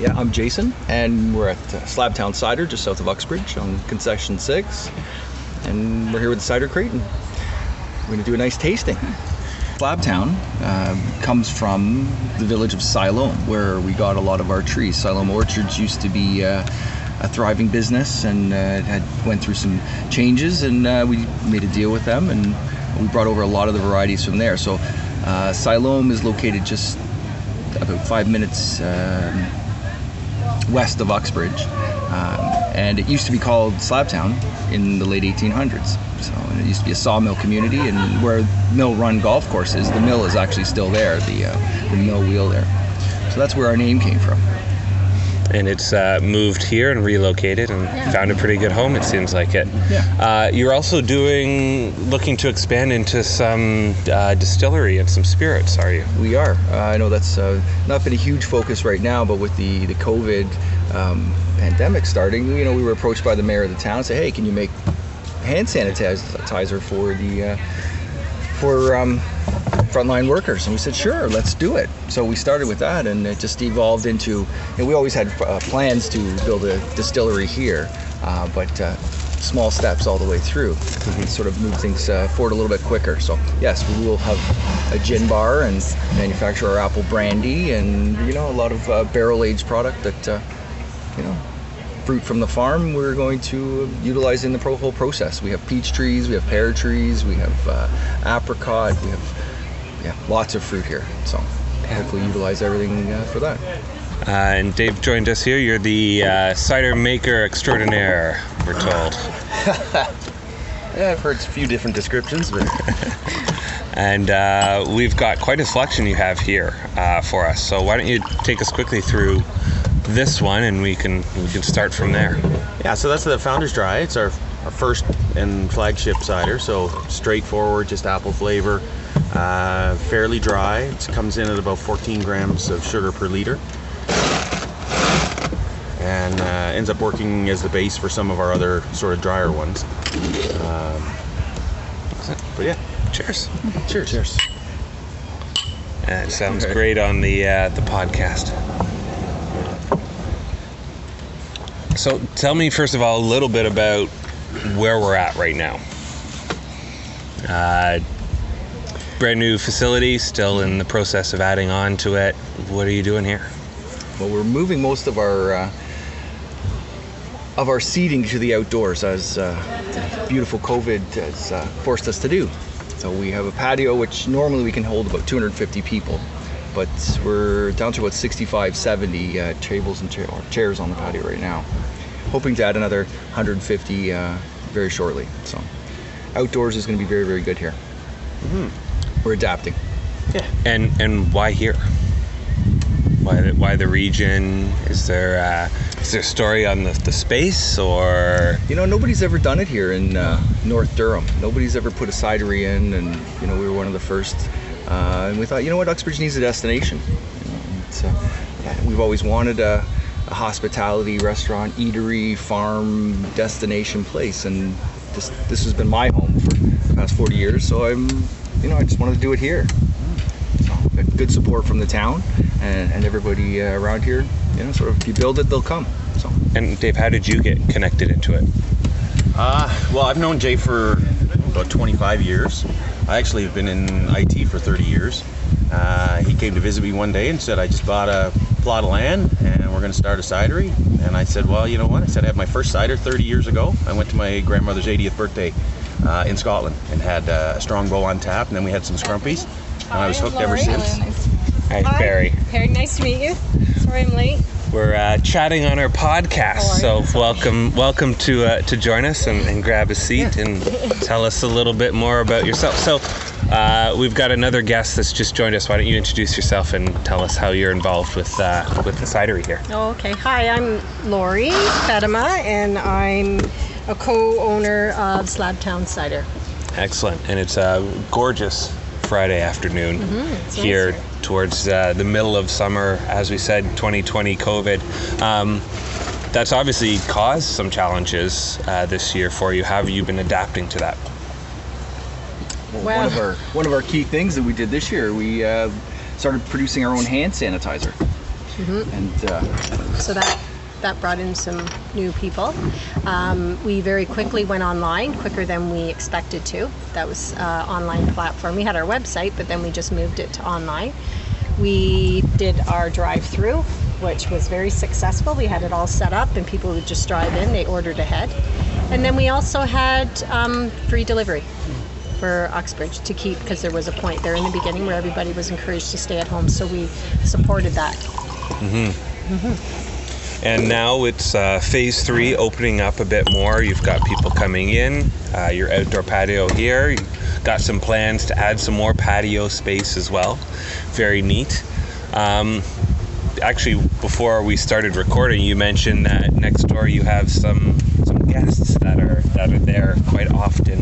Yeah, I'm Jason, and we're at uh, Slabtown Cider, just south of Uxbridge on Concession 6. And we're here with Cider Crate, and we're going to do a nice tasting. Slabtown uh, comes from the village of Siloam, where we got a lot of our trees. Siloam Orchards used to be uh, a thriving business and uh, it had went through some changes, and uh, we made a deal with them, and we brought over a lot of the varieties from there. So uh, Siloam is located just about five minutes um, west of Uxbridge, um, and it used to be called Slabtown in the late 1800s. So it used to be a sawmill community, and where Mill Run Golf Course is, the mill is actually still there, the uh, the mill wheel there. So that's where our name came from. And it's uh, moved here and relocated and found a pretty good home. It seems like it. Yeah. Uh, you're also doing looking to expand into some uh, distillery and some spirits, are you? We are. Uh, I know that's uh, not been a huge focus right now, but with the the COVID um, pandemic starting, you know, we were approached by the mayor of the town and say, "Hey, can you make hand sanitizer for the uh, for um, frontline workers?" And we said, "Sure, let's do it." So we started with that, and it just evolved into. Know, we always had uh, plans to build a distillery here, uh, but. Uh, Small steps all the way through, we sort of move things uh, forward a little bit quicker. So yes, we will have a gin bar and manufacture our apple brandy, and you know a lot of uh, barrel aged product that uh, you know fruit from the farm we're going to utilize in the pro- whole process. We have peach trees, we have pear trees, we have uh, apricot, we have yeah lots of fruit here. So hopefully utilize everything uh, for that. Uh, and Dave joined us here. You're the uh, cider maker extraordinaire, we're told. Yeah, I've heard a few different descriptions, but And uh, we've got quite a selection you have here uh, for us. So why don't you take us quickly through this one, and we can we can start from there. yeah. So that's the Founder's Dry. It's our our first and flagship cider. So straightforward, just apple flavor, uh, fairly dry. It comes in at about 14 grams of sugar per liter, and uh, ends up working as the base for some of our other sort of drier ones. Um, but yeah, Cheers. cheers. Cheers. It sounds great on the uh, the podcast. So tell me first of all a little bit about where we're at right now. Uh, brand new facility, still in the process of adding on to it. What are you doing here? Well, we're moving most of our uh, of our seating to the outdoors as uh, beautiful COVID has uh, forced us to do. So we have a patio which normally we can hold about 250 people, but we're down to about 65, 70 uh, tables and cha- or chairs on the patio right now. Hoping to add another 150 uh, very shortly. So outdoors is going to be very, very good here. We're adapting. Yeah. And and why here? Why the, why the region? Is there uh, is there a story on the, the space or You know, nobody's ever done it here in uh, North Durham. Nobody's ever put a cidery in, and you know, we were one of the first. Uh, and we thought, you know what, Uxbridge needs a destination. You know, uh, yeah, we've always wanted a, a hospitality restaurant, eatery, farm, destination place, and this this has been my home for the past 40 years. So I'm, you know, I just wanted to do it here. So, got good support from the town and, and everybody uh, around here. You know, sort of, if you build it, they'll come. So. and Dave? How did you get connected into it? Uh, well, I've known Jay for about 25 years. I actually have been in IT for 30 years. Uh, he came to visit me one day and said, I just bought a plot of land and we're going to start a cidery. And I said, Well, you know what? I said, I had my first cider 30 years ago. I went to my grandmother's 80th birthday uh, in Scotland and had uh, a Strongbow on tap. And then we had some scrumpies. And I was hooked ever since. Hi, Hi. Barry. Perry, nice to meet you. Sorry I'm late. We're uh, chatting on our podcast, so welcome, welcome to uh, to join us and, and grab a seat and tell us a little bit more about yourself. So, uh, we've got another guest that's just joined us. Why don't you introduce yourself and tell us how you're involved with uh, with the cidery here? Oh, okay. Hi, I'm Lori Fatima, and I'm a co-owner of Slabtown Cider. Excellent, and it's a gorgeous Friday afternoon here here. Towards uh, the middle of summer, as we said, 2020 COVID. Um, that's obviously caused some challenges uh, this year for you. How have you been adapting to that? Well, Wow. one of our one of our key things that we did this year, we uh, started producing our own hand sanitizer. And uh, So that that brought in some new people. Um, we very quickly went online, quicker than we expected to. That was uh, online platform. We had our website, but then we just moved it to online. We did our drive-through, which was very successful. We had it all set up, and people would just drive in. They ordered ahead, and then we also had um, free delivery for Uxbridge to keep because there was a point there in the beginning where everybody was encouraged to stay at home, so we supported that. And now it's uh, phase three opening up a bit more. You've got people coming in, uh, your outdoor patio here. You've got some plans to add some more patio space as well. Very neat. Um, actually, before we started recording, you mentioned that next door you have some some guests that are that are there quite often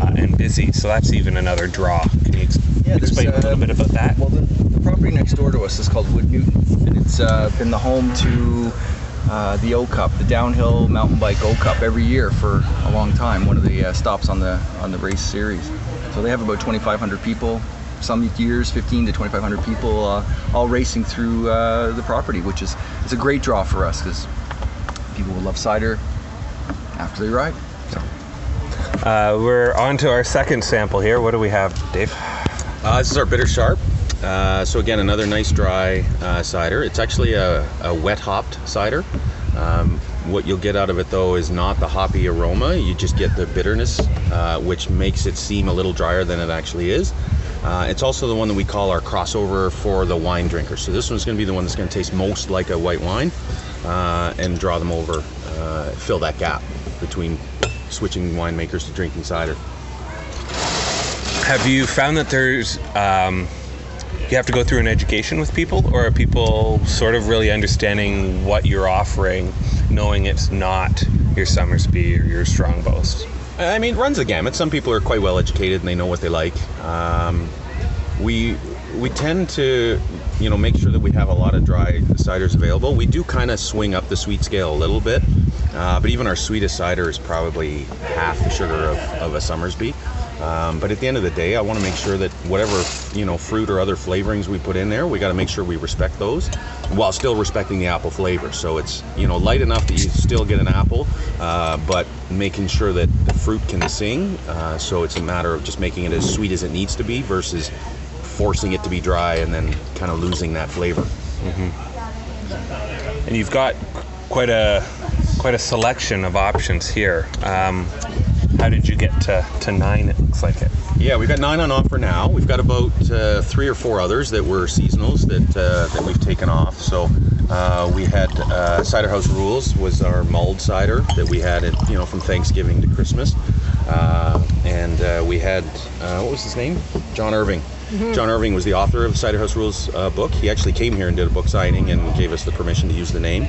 uh, and busy. So that's even another draw. Can you ex- there's, explain a little um, bit about that? Well, the, the property next door to us is called Wood Newton, and it's uh, been the home to uh, the O Cup, the downhill mountain bike O Cup, every year for a long time. One of the uh, stops on the on the race series. So they have about 2,500 people. Some years, 15 to 2,500 people, uh, all racing through uh, the property, which is it's a great draw for us because people will love cider after they ride. So. Uh, we're on to our second sample here. What do we have, Dave? Uh, this is our bitter sharp. Uh, so again, another nice dry uh, cider. It's actually a, a wet hopped cider. Um, what you'll get out of it though is not the hoppy aroma. You just get the bitterness, uh, which makes it seem a little drier than it actually is. Uh, it's also the one that we call our crossover for the wine drinkers. So this one's going to be the one that's going to taste most like a white wine uh, and draw them over, fill that gap between switching winemakers to drinking cider. Have you found that there's um, you have to go through an education with people, or are people sort of really understanding what you're offering, knowing it's not your Somersby or your strong Strongbows? I mean, it runs the gamut. Some people are quite well educated and they know what they like. Um, we we tend to, you know, make sure that we have a lot of dry ciders available. We do kind of swing up the sweet scale a little bit, uh, but even our sweetest cider is probably half the sugar of, of a Somersby. Um, but at the end of the day, I want to make sure that whatever you know fruit or other flavorings we put in there, we got to make sure we respect those, while still respecting the apple flavor. So it's you know light enough that you still get an apple, uh, but making sure that the fruit can sing. Uh, so it's a matter of just making it as sweet as it needs to be versus forcing it to be dry and then kind of losing that flavor. And you've got quite a quite a selection of options here. Um, how did you get to, to nine? It looks like it. Yeah, we've got nine on offer now. We've got about uh, three or four others that were seasonals that uh, that we've taken off. So uh, we had uh, Cider House Rules was our mulled cider that we had, it you know, from Thanksgiving to Christmas, uh, and uh, we had uh, what was his name? John Irving. John Irving was the author of the Cider House Rules uh, book. He actually came here and did a book signing and gave us the permission to use the name.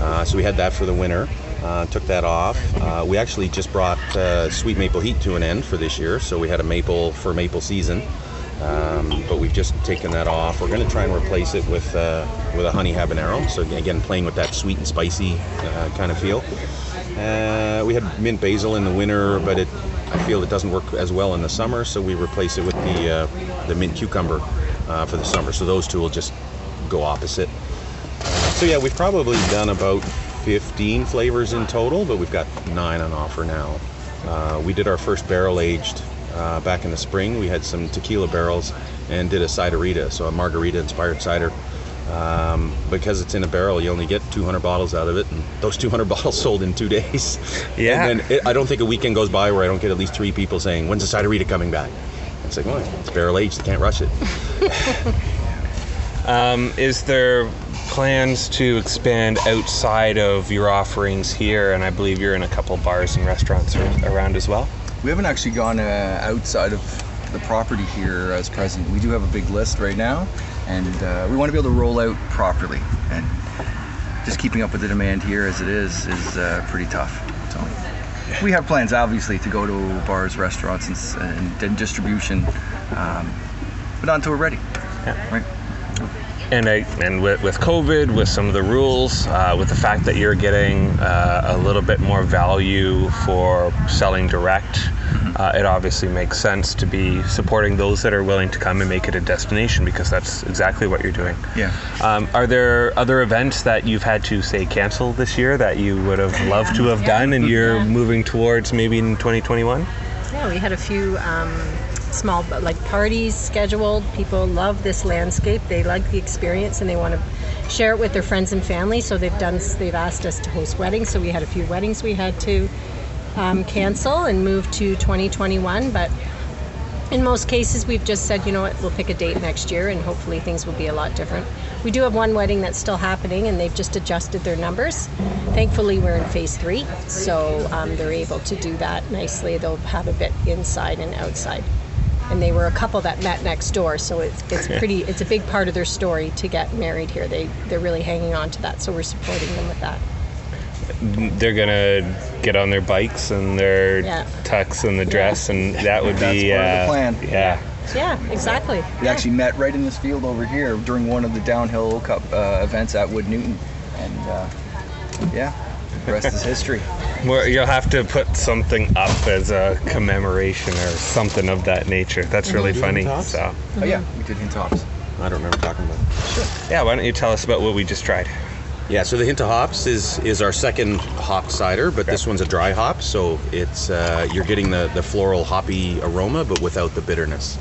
Uh, so we had that for the winter. Uh, took that off. Uh, we actually just brought uh, Sweet Maple Heat to an end for this year, so we had a maple for maple season. Um, but we've just taken that off. We're going to try and replace it with uh, with a honey habanero. So again, playing with that sweet and spicy uh, kind of feel. Uh, we had mint basil in the winter, but it I feel it doesn't work as well in the summer, so we replace it with the the mint cucumber for the summer. So those two will just go opposite. So yeah, we've probably done about 15 flavors in total, but we've got nine on offer now. Uh, we did our first barrel aged uh, back in the spring. We had some tequila barrels and did a ciderita, so a margarita inspired cider. Um, because it's in a barrel, you only get 200 bottles out of it, and those 200 bottles sold in two days. Yeah. And then it, I don't think a weekend goes by where I don't get at least three people saying, "When's the ciderita coming back?" It's like, well, it's barrel aged. You can't rush it. Um, is there plans to expand outside of your offerings here? And I believe you're in a couple bars and restaurants around as well. We haven't actually gone uh, outside of the property here as present. We do have a big list right now, and uh, we want to be able to roll out properly. And just keeping up with the demand here as it is is uh, pretty tough. So we have plans, obviously, to go to bars, restaurants, and, and, distribution, um, but not until we're ready. Yeah. Right. And I, and with, with COVID, with some of the rules, uh, with the fact that you're getting uh, a little bit more value for selling direct, uh, it obviously makes sense to be supporting those that are willing to come and make it a destination because that's exactly what you're doing. Yeah. Um, are there other events that you've had to say cancel this year that you would have loved to have Yeah. done and you're Yeah. moving towards maybe in 2021? Yeah, we had a few um, small like parties scheduled. People love this landscape. They like the experience and they want to share it with their friends and family. So they've done. They've asked us to host weddings. So we had a few weddings we had to um, cancel and move to 2021. But in most cases, we've just said, you know what, we'll pick a date next year, and hopefully things will be a lot different. We do have one wedding that's still happening, and they've just adjusted their numbers. Thankfully, we're in phase three, so um, they're able to do that nicely. They'll have a bit inside and outside. And they were a couple that met next door, so it's, it's pretty. It's a big part of their story to get married here. They they're really hanging on to that, so we're supporting them with that. They're gonna get on their bikes and their Yeah. tux and the dress, and that would That's be part of the uh, plan. Yeah. Yeah, exactly. We Yeah. actually met right in this field over here during one of the downhill cup uh, events at Wood Newton, and uh, yeah, the rest is history. Well, you'll have to put something up as a commemoration or something of that nature. That's really Mhm. funny. Tops? So, Oh yeah, we did hint tops. I don't remember talking about. it. yeah, why don't you tell us about what we just tried? Yeah, so the hint of hops is is our second hop cider, but this one's a dry hop, so it's uh, you're getting the the floral hoppy aroma, but without the bitterness.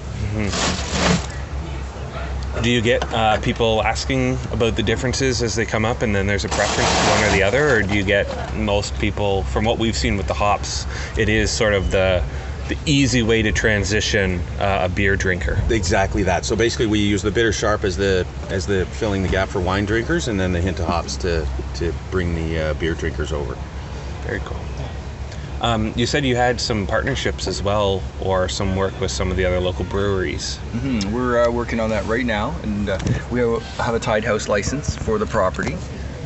Do you get uh, people asking about the differences as they come up, and then there's a preference one or the other, or do you get most people, from what we've seen with the hops, it is sort of the the easy way to transition uh, a beer drinker. Exactly that. So basically, we use the bitter sharp as the as the filling the gap for wine drinkers, and then the hint of hops to to bring the uh, beer drinkers over. Very cool. Um, you said you had some partnerships as well, or some work with some of the other local breweries. Mhm, We're uh, working on that right now, and uh, we have a Tied House license for the property.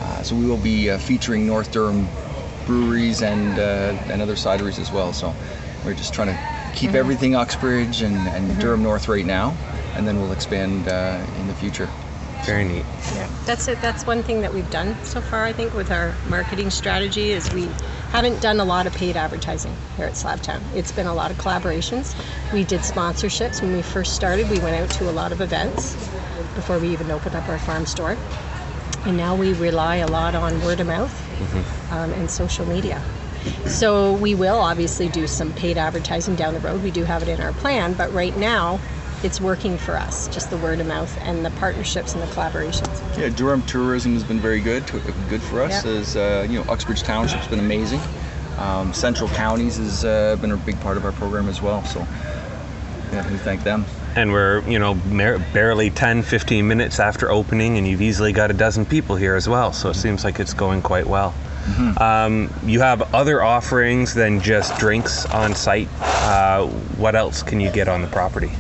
Uh, so we will be uh, featuring North Durham breweries and uh, and other cideries as well. So we're just trying to keep everything Uxbridge and, and Durham North right now, and then we'll expand uh, in the future. Very neat. Yeah, that's it. That's one thing that we've done so far. I think with our marketing strategy is we haven't done a lot of paid advertising here at Slabtown. It's been a lot of collaborations. We did sponsorships when we first started. We went out to a lot of events before we even opened up our farm store, and now we rely a lot on word of mouth um, and social media. So we will obviously do some paid advertising down the road. We do have it in our plan, but right now it's working for us, just the word of mouth and the partnerships and the collaborations. Yeah, Durham tourism has been very good, good for us. Yeah. As uh, you know, Uxbridge Township's been amazing. Um, Central Counties has uh, been a big part of our program as well. So yeah, we thank them. And we're, you know, mer- barely 10, 15 minutes after opening, and you've easily got a dozen people here as well. So it seems like it's going quite well. Um, you have other offerings than just drinks on site. Uh, what else can you get on the property?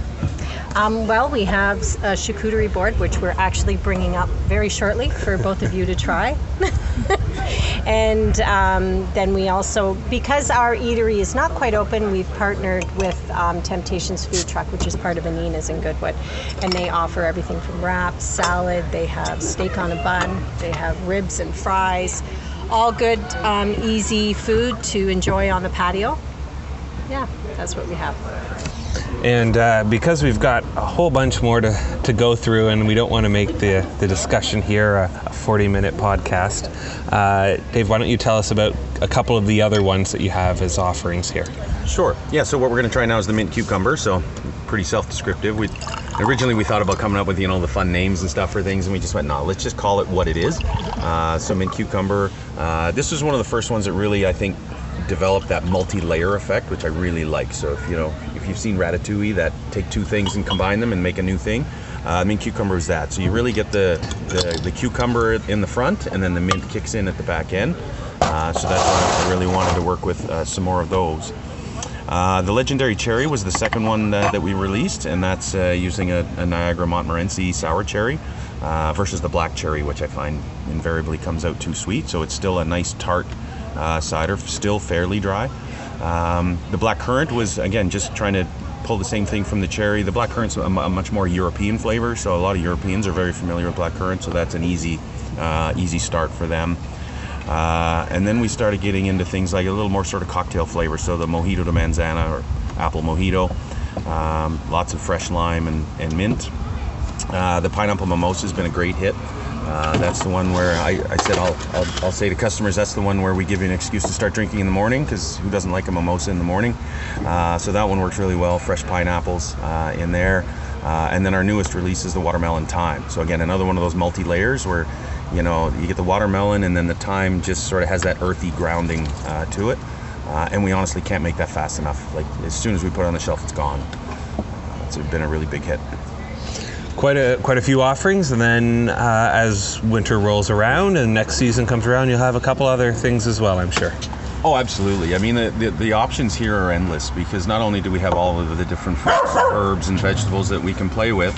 Um, well, we have a charcuterie board, which we're actually bringing up very shortly for both of you to try. and um, then we also, because our eatery is not quite open, we've partnered with um, Temptations Food Truck, which is part of Anina's in Goodwood. And they offer everything from wraps, salad, they have steak on a bun, they have ribs and fries. All good, um, easy food to enjoy on the patio. Yeah, that's what we have. And uh, because we've got a whole bunch more to, to go through, and we don't want to make the, the discussion here a, a 40 minute podcast, uh, Dave, why don't you tell us about a couple of the other ones that you have as offerings here? Sure. Yeah. So what we're going to try now is the mint cucumber. So pretty self-descriptive. We originally we thought about coming up with you know the fun names and stuff for things, and we just went no, let's just call it what it is. Uh, so mint cucumber. Uh, this was one of the first ones that really I think developed that multi-layer effect, which I really like. So if you know you've seen Ratatouille, that take two things and combine them and make a new thing. Uh, mint cucumber is that. So you really get the, the the cucumber in the front, and then the mint kicks in at the back end. Uh, so that's why I really wanted to work with uh, some more of those. Uh, the legendary cherry was the second one that, that we released, and that's uh, using a, a Niagara Montmorency sour cherry uh, versus the black cherry, which I find invariably comes out too sweet. So it's still a nice tart uh, cider, still fairly dry. Um, the black currant was again just trying to pull the same thing from the cherry. The black currant's a, much more European flavor, so a lot of Europeans are very familiar with black currant. So that's an easy, uh, easy start for them. Uh, and then we started getting into things like a little more sort of cocktail flavor. So the mojito de manzana or apple mojito, um, lots of fresh lime and, and mint. Uh, the pineapple mimosa has been a great hit. Uh, that's the one where I, I said I'll, I'll, I'll say to customers that's the one where we give you an excuse to start drinking in the morning because who doesn't like a mimosa in the morning? Uh, so that one works really well. Fresh pineapples uh, in there. Uh, and then our newest release is the watermelon thyme. So again, another one of those multi layers where you know you get the watermelon and then the thyme just sort of has that earthy grounding uh, to it. And we honestly can't make that fast enough. Like as soon as we put it on the shelf, it's gone. It's been a really big hit. Quite a quite a few offerings, and then uh, as winter rolls around and next season comes around, you'll have a couple other things as well, I'm sure. Oh, absolutely. I mean, the, the, the options here are endless because not only do we have all of the different fruits, herbs, and vegetables that we can play with,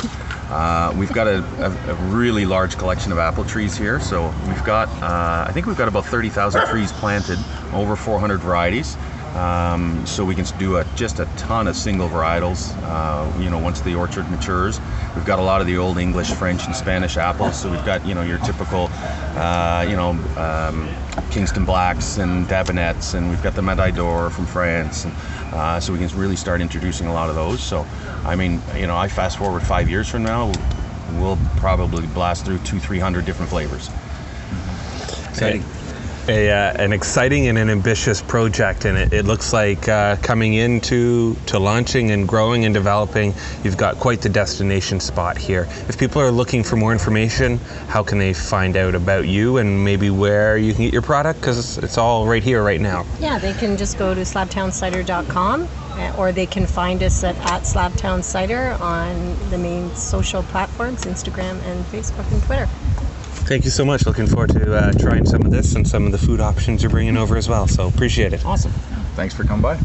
uh, we've got a, a, a really large collection of apple trees here. So we've got, uh, I think we've got about 30,000 trees planted, over 400 varieties. Um, so we can do a, just a ton of single varietals. Uh, you know, once the orchard matures, we've got a lot of the old English, French, and Spanish apples. So we've got you know your typical, uh, you know, um, Kingston Blacks and Dabinets, and we've got the Medaille d'Or from France. And, uh, so we can really start introducing a lot of those. So, I mean, you know, I fast forward five years from now, we'll probably blast through two, three hundred different flavors. Exciting. A, uh, an exciting and an ambitious project, and it, it looks like uh, coming into to launching and growing and developing, you've got quite the destination spot here. If people are looking for more information, how can they find out about you and maybe where you can get your product? Because it's all right here, right now. Yeah, they can just go to slabtowncider.com uh, or they can find us at, at Slabtown Cider on the main social platforms Instagram and Facebook and Twitter. Thank you so much. Looking forward to uh, trying some of this and some of the food options you're bringing over as well. So appreciate it. Awesome. Thanks for coming by.